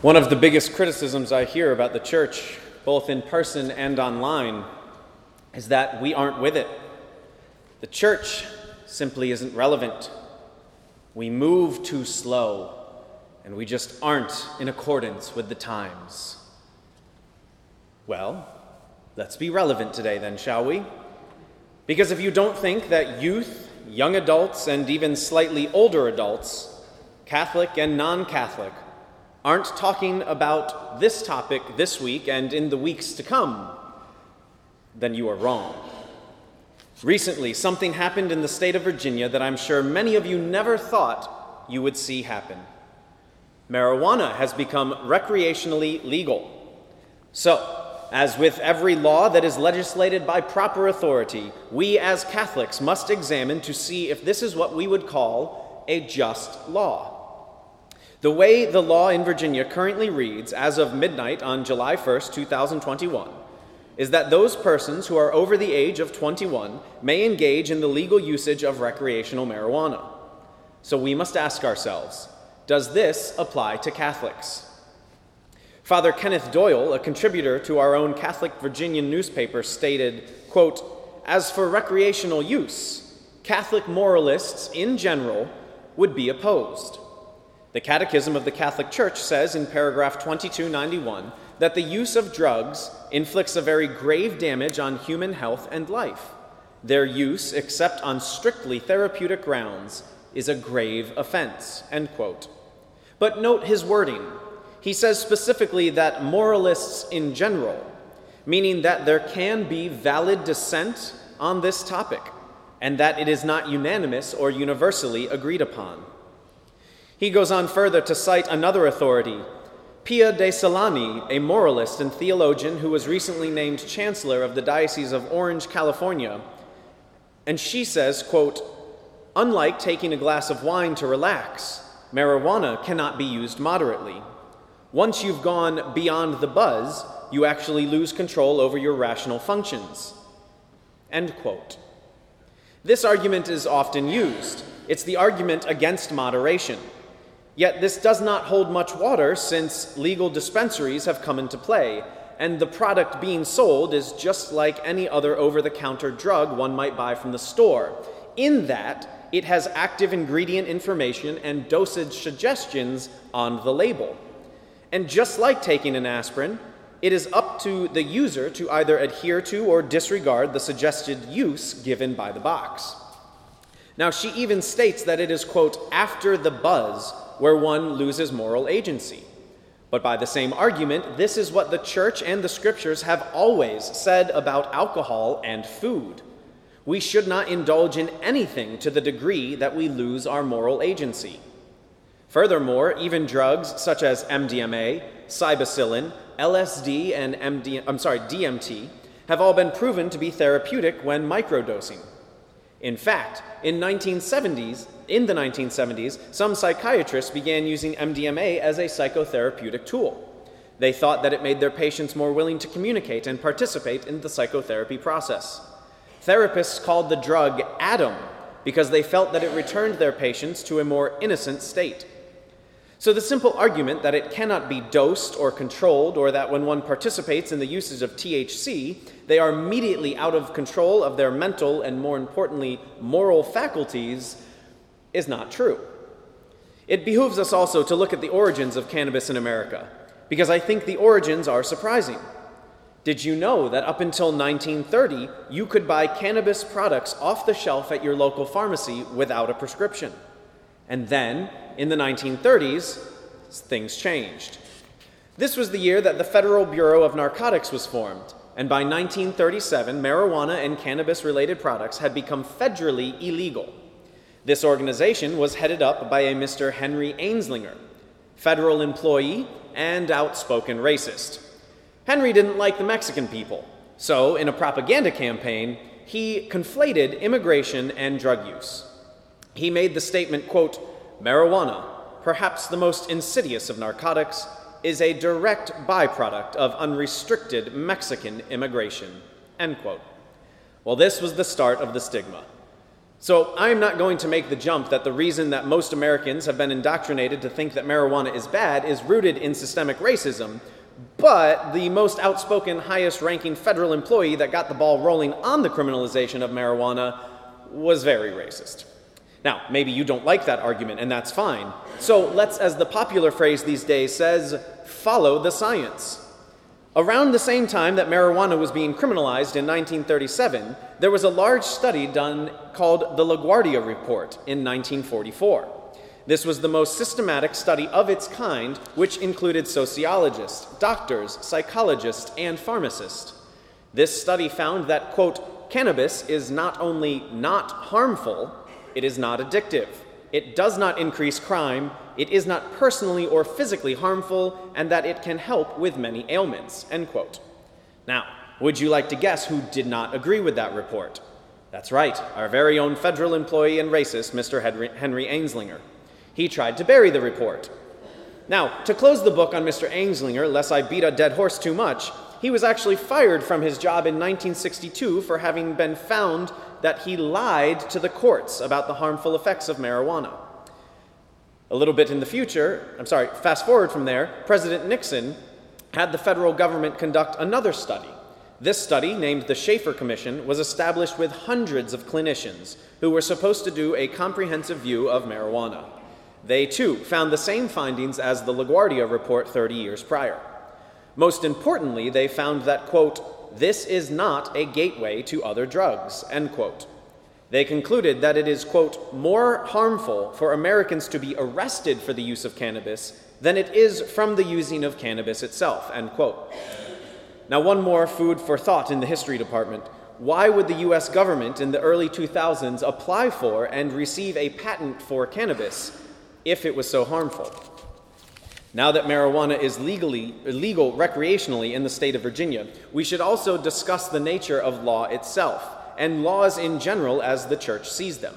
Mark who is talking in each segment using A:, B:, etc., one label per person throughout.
A: One of the biggest criticisms I hear about the church, both in person and online, is that we aren't with it. The church simply isn't relevant. We move too slow, and we just aren't in accordance with the times. Well, let's be relevant today, then, shall we? Because if you don't think that youth, young adults, and even slightly older adults, Catholic and non Catholic, aren't talking about this topic this week and in the weeks to come, then you are wrong. Recently, something happened in the state of Virginia that I'm sure many of you never thought you would see happen. Marijuana has become recreationally legal. So, as with every law that is legislated by proper authority, we as Catholics must examine to see if this is what we would call a just law. The way the law in Virginia currently reads, as of midnight on July 1st, 2021, is that those persons who are over the age of 21 may engage in the legal usage of recreational marijuana. So we must ask ourselves does this apply to Catholics? Father Kenneth Doyle, a contributor to our own Catholic Virginian newspaper, stated, quote, As for recreational use, Catholic moralists in general would be opposed. The Catechism of the Catholic Church says in paragraph 2291 that the use of drugs inflicts a very grave damage on human health and life. Their use, except on strictly therapeutic grounds, is a grave offense. End quote. But note his wording. He says specifically that moralists in general, meaning that there can be valid dissent on this topic, and that it is not unanimous or universally agreed upon. He goes on further to cite another authority, Pia de Solenni, a moralist and theologian who was recently named chancellor of the Diocese of Orange, California. And she says, quote, Unlike taking a glass of wine to relax, marijuana cannot be used moderately. Once you've gone beyond the buzz, you actually lose control over your rational functions. End quote. This argument is often used. It's the argument against moderation. Yet this does not hold much water since legal dispensaries have come into play, and the product being sold is just like any other over the counter drug one might buy from the store, in that it has active ingredient information and dosage suggestions on the label. And just like taking an aspirin, it is up to the user to either adhere to or disregard the suggested use given by the box. Now, she even states that it is, quote, after the buzz where one loses moral agency. But by the same argument, this is what the church and the scriptures have always said about alcohol and food. We should not indulge in anything to the degree that we lose our moral agency. Furthermore, even drugs such as MDMA, psilocybin, LSD, and MD, I'm sorry, DMT have all been proven to be therapeutic when microdosing. In fact, in 1970s, in the 1970s, some psychiatrists began using MDMA as a psychotherapeutic tool. They thought that it made their patients more willing to communicate and participate in the psychotherapy process. Therapists called the drug Adam because they felt that it returned their patients to a more innocent state. So, the simple argument that it cannot be dosed or controlled, or that when one participates in the uses of THC, they are immediately out of control of their mental and, more importantly, moral faculties, is not true. It behooves us also to look at the origins of cannabis in America, because I think the origins are surprising. Did you know that up until 1930, you could buy cannabis products off the shelf at your local pharmacy without a prescription? And then, in the 1930s, things changed. This was the year that the Federal Bureau of Narcotics was formed, and by 1937, marijuana and cannabis related products had become federally illegal. This organization was headed up by a Mr. Henry Anslinger, federal employee and outspoken racist. Henry didn't like the Mexican people, so in a propaganda campaign, he conflated immigration and drug use. He made the statement, quote, Marijuana, perhaps the most insidious of narcotics, is a direct byproduct of unrestricted Mexican immigration. End quote. Well, this was the start of the stigma. So, I'm not going to make the jump that the reason that most Americans have been indoctrinated to think that marijuana is bad is rooted in systemic racism, but the most outspoken, highest ranking federal employee that got the ball rolling on the criminalization of marijuana was very racist. Now, maybe you don't like that argument, and that's fine. So let's, as the popular phrase these days says, follow the science. Around the same time that marijuana was being criminalized in 1937, there was a large study done called the LaGuardia Report in 1944. This was the most systematic study of its kind, which included sociologists, doctors, psychologists, and pharmacists. This study found that, quote, cannabis is not only not harmful, it is not addictive. It does not increase crime. It is not personally or physically harmful, and that it can help with many ailments. End quote. Now, would you like to guess who did not agree with that report? That's right, our very own federal employee and racist, Mr. Henry, Anslinger. He tried to bury the report. Now, to close the book on Mr. Anslinger, lest I beat a dead horse too much, he was actually fired from his job in 1962 for having been found that he lied to the courts about the harmful effects of marijuana. A little bit in the future, I'm sorry, fast forward from there, President Nixon had the federal government conduct another study. This study, named the Shafer Commission, was established with hundreds of clinicians who were supposed to do a comprehensive view of marijuana. They too found the same findings as the LaGuardia report 30 years prior. Most importantly, they found that, quote, this is not a gateway to other drugs, end quote. They concluded that it is, quote, more harmful for Americans to be arrested for the use of cannabis than it is from the using of cannabis itself, end quote. Now, one more food for thought in the history department. Why would the US government in the early 2000s apply for and receive a patent for cannabis if it was so harmful? Now that marijuana is legally legal recreationally in the state of Virginia, we should also discuss the nature of law itself and laws in general as the church sees them.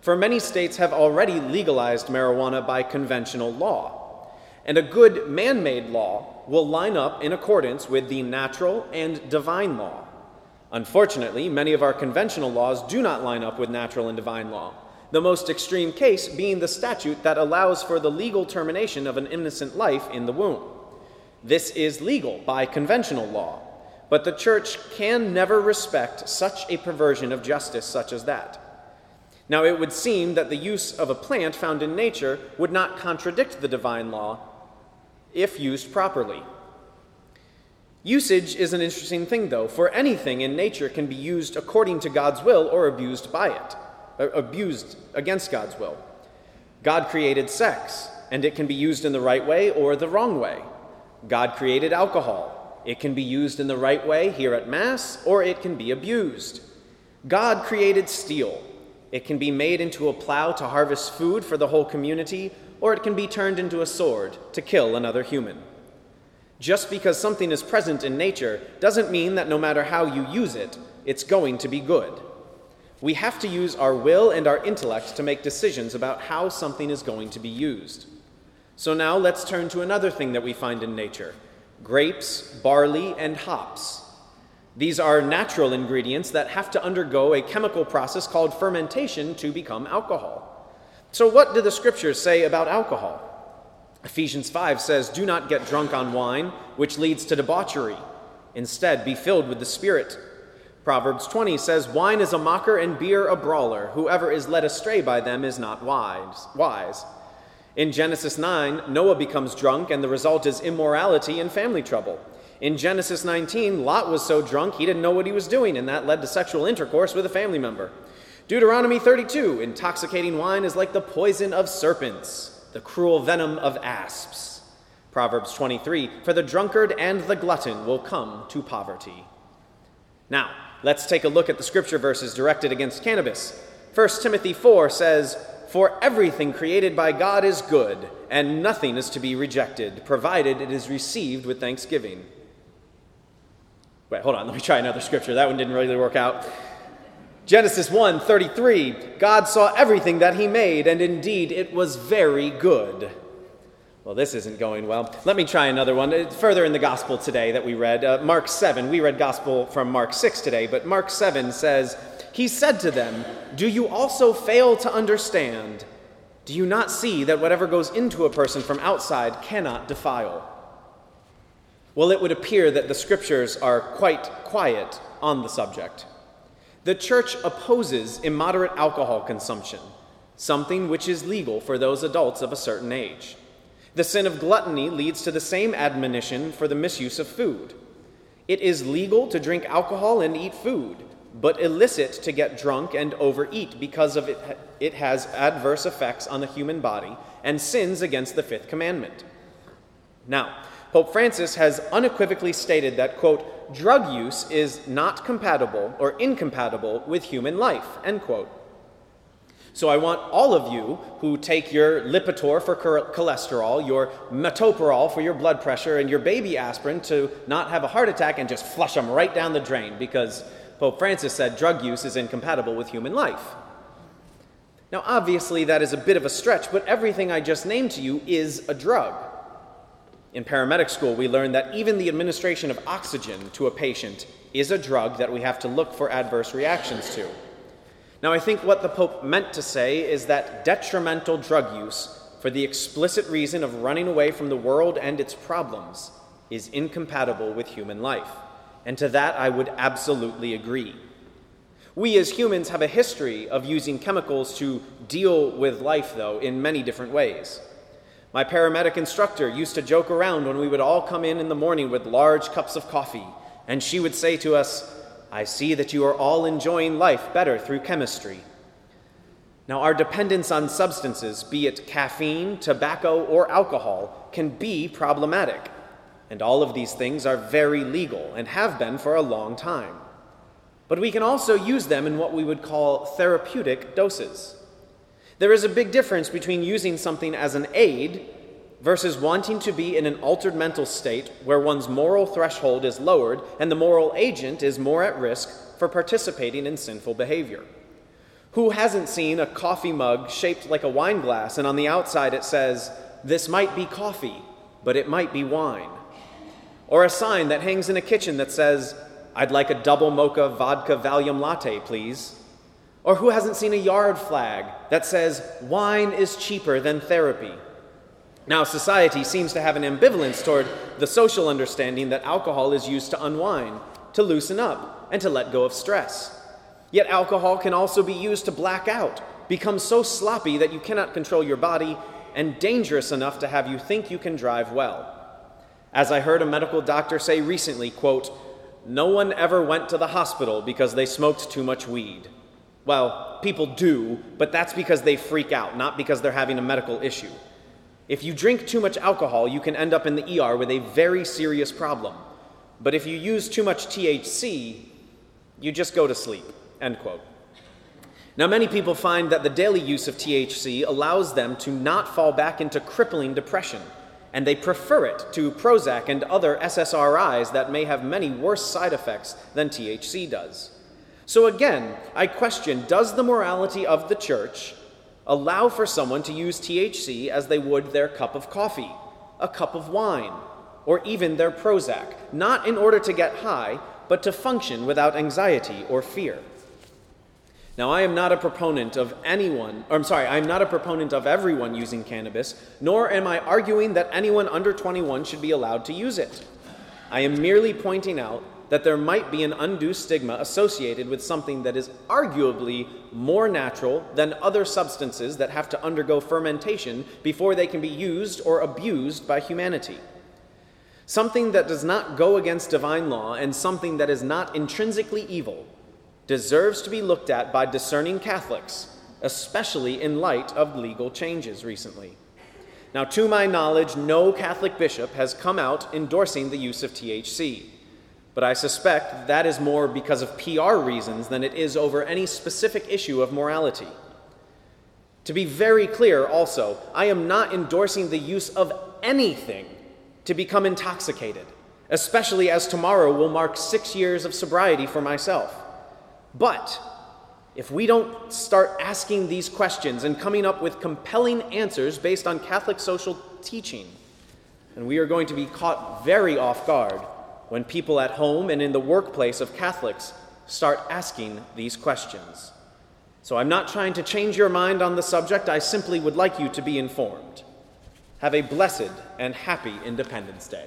A: For many states have already legalized marijuana by conventional law, and a good man-made law will line up in accordance with the natural and divine law. Unfortunately, many of our conventional laws do not line up with natural and divine law the most extreme case being the statute that allows for the legal termination of an innocent life in the womb. This is legal by conventional law, but the church can never respect such a perversion of justice such as that. Now, it would seem that the use of a plant found in nature would not contradict the divine law if used properly. Usage is an interesting thing, though, for anything in nature can be used according to God's will or abused by it Uh, abused against God's will. God created sex, and it can be used in the right way or the wrong way. God created alcohol. It can be used in the right way here at Mass, or it can be abused. God created steel. It can be made into a plow to harvest food for the whole community, or it can be turned into a sword to kill another human. Just because something is present in nature doesn't mean that no matter how you use it, it's going to be good. We have to use our will and our intellect to make decisions about how something is going to be used. So now let's turn to another thing that we find in nature grapes, barley, and hops. These are natural ingredients that have to undergo a chemical process called fermentation to become alcohol. So, what do the scriptures say about alcohol? Ephesians 5 says, Do not get drunk on wine, which leads to debauchery. Instead, be filled with the Spirit Proverbs 20 says, Wine is a mocker and beer a brawler. Whoever is led astray by them is not wise. In Genesis 9, Noah becomes drunk, and the result is immorality and family trouble. In Genesis 19, Lot was so drunk he didn't know what he was doing, and that led to sexual intercourse with a family member. Deuteronomy 32, intoxicating wine is like the poison of serpents, the cruel venom of asps. Proverbs 23, for the drunkard and the glutton will come to poverty. Now, Let's take a look at the scripture verses directed against cannabis. 1 Timothy 4 says, For everything created by God is good, and nothing is to be rejected, provided it is received with thanksgiving. Wait, hold on, let me try another scripture. That one didn't really work out. Genesis 1 33, God saw everything that he made, and indeed it was very good. Well, this isn't going well. Let me try another one. Uh, further in the gospel today that we read, uh, Mark 7. We read gospel from Mark 6 today, but Mark 7 says, He said to them, Do you also fail to understand? Do you not see that whatever goes into a person from outside cannot defile? Well, it would appear that the scriptures are quite quiet on the subject. The church opposes immoderate alcohol consumption, something which is legal for those adults of a certain age. The sin of gluttony leads to the same admonition for the misuse of food. It is legal to drink alcohol and eat food, but illicit to get drunk and overeat because of it, it has adverse effects on the human body and sins against the fifth commandment. Now, Pope Francis has unequivocally stated that, quote, drug use is not compatible or incompatible with human life, end quote. So I want all of you who take your Lipitor for cholesterol, your metoprolol for your blood pressure, and your baby aspirin to not have a heart attack and just flush them right down the drain because Pope Francis said drug use is incompatible with human life. Now, obviously, that is a bit of a stretch, but everything I just named to you is a drug. In paramedic school, we learned that even the administration of oxygen to a patient is a drug that we have to look for adverse reactions to. Now, I think what the Pope meant to say is that detrimental drug use, for the explicit reason of running away from the world and its problems, is incompatible with human life. And to that, I would absolutely agree. We as humans have a history of using chemicals to deal with life, though, in many different ways. My paramedic instructor used to joke around when we would all come in in the morning with large cups of coffee, and she would say to us, I see that you are all enjoying life better through chemistry. Now, our dependence on substances, be it caffeine, tobacco, or alcohol, can be problematic. And all of these things are very legal and have been for a long time. But we can also use them in what we would call therapeutic doses. There is a big difference between using something as an aid versus wanting to be in an altered mental state where one's moral threshold is lowered and the moral agent is more at risk for participating in sinful behavior. Who hasn't seen a coffee mug shaped like a wine glass and on the outside it says, This might be coffee, but it might be wine? Or a sign that hangs in a kitchen that says, I'd like a double mocha vodka Valium latte, please. Or who hasn't seen a yard flag that says, wine is cheaper than therapy? Now, society seems to have an ambivalence toward the social understanding that alcohol is used to unwind, to loosen up, and to let go of stress. Yet, alcohol can also be used to black out, become so sloppy that you cannot control your body, and dangerous enough to have you think you can drive well. As I heard a medical doctor say recently, quote, no one ever went to the hospital because they smoked too much weed. Well, people do, but that's because they freak out, not because they're having a medical issue. If you drink too much alcohol, you can end up in the ER with a very serious problem. But if you use too much THC, you just go to sleep. End quote. Now, many people find that the daily use of THC allows them to not fall back into crippling depression, and they prefer it to Prozac and other SSRIs that may have many worse side effects than THC does. So again, I question does the morality of the church allow for someone to use THC as they would their cup of coffee, a cup of wine, or even their Prozac, not in order to get high, but to function without anxiety or fear? Now, I am not a proponent of anyone, or I'm sorry, I am not a proponent of everyone using cannabis, nor am I arguing that anyone under 21 should be allowed to use it. I am merely pointing out that there might be an undue stigma associated with something that is arguably more natural than other substances that have to undergo fermentation before they can be used or abused by humanity. Something that does not go against divine law and something that is not intrinsically evil deserves to be looked at by discerning Catholics, especially in light of legal changes recently. Now, to my knowledge, no Catholic bishop has come out endorsing the use of THC but I suspect that is more because of PR reasons than it is over any specific issue of morality. To be very clear, also, I am not endorsing the use of anything to become intoxicated, especially as tomorrow will mark six years of sobriety for myself. But if we don't start asking these questions and coming up with compelling answers based on Catholic social teaching, then we are going to be caught very off guard when people at home and in the workplace of Catholics start asking these questions. So I'm not trying to change your mind on the subject, I simply would like you to be informed. Have a blessed and happy Independence Day.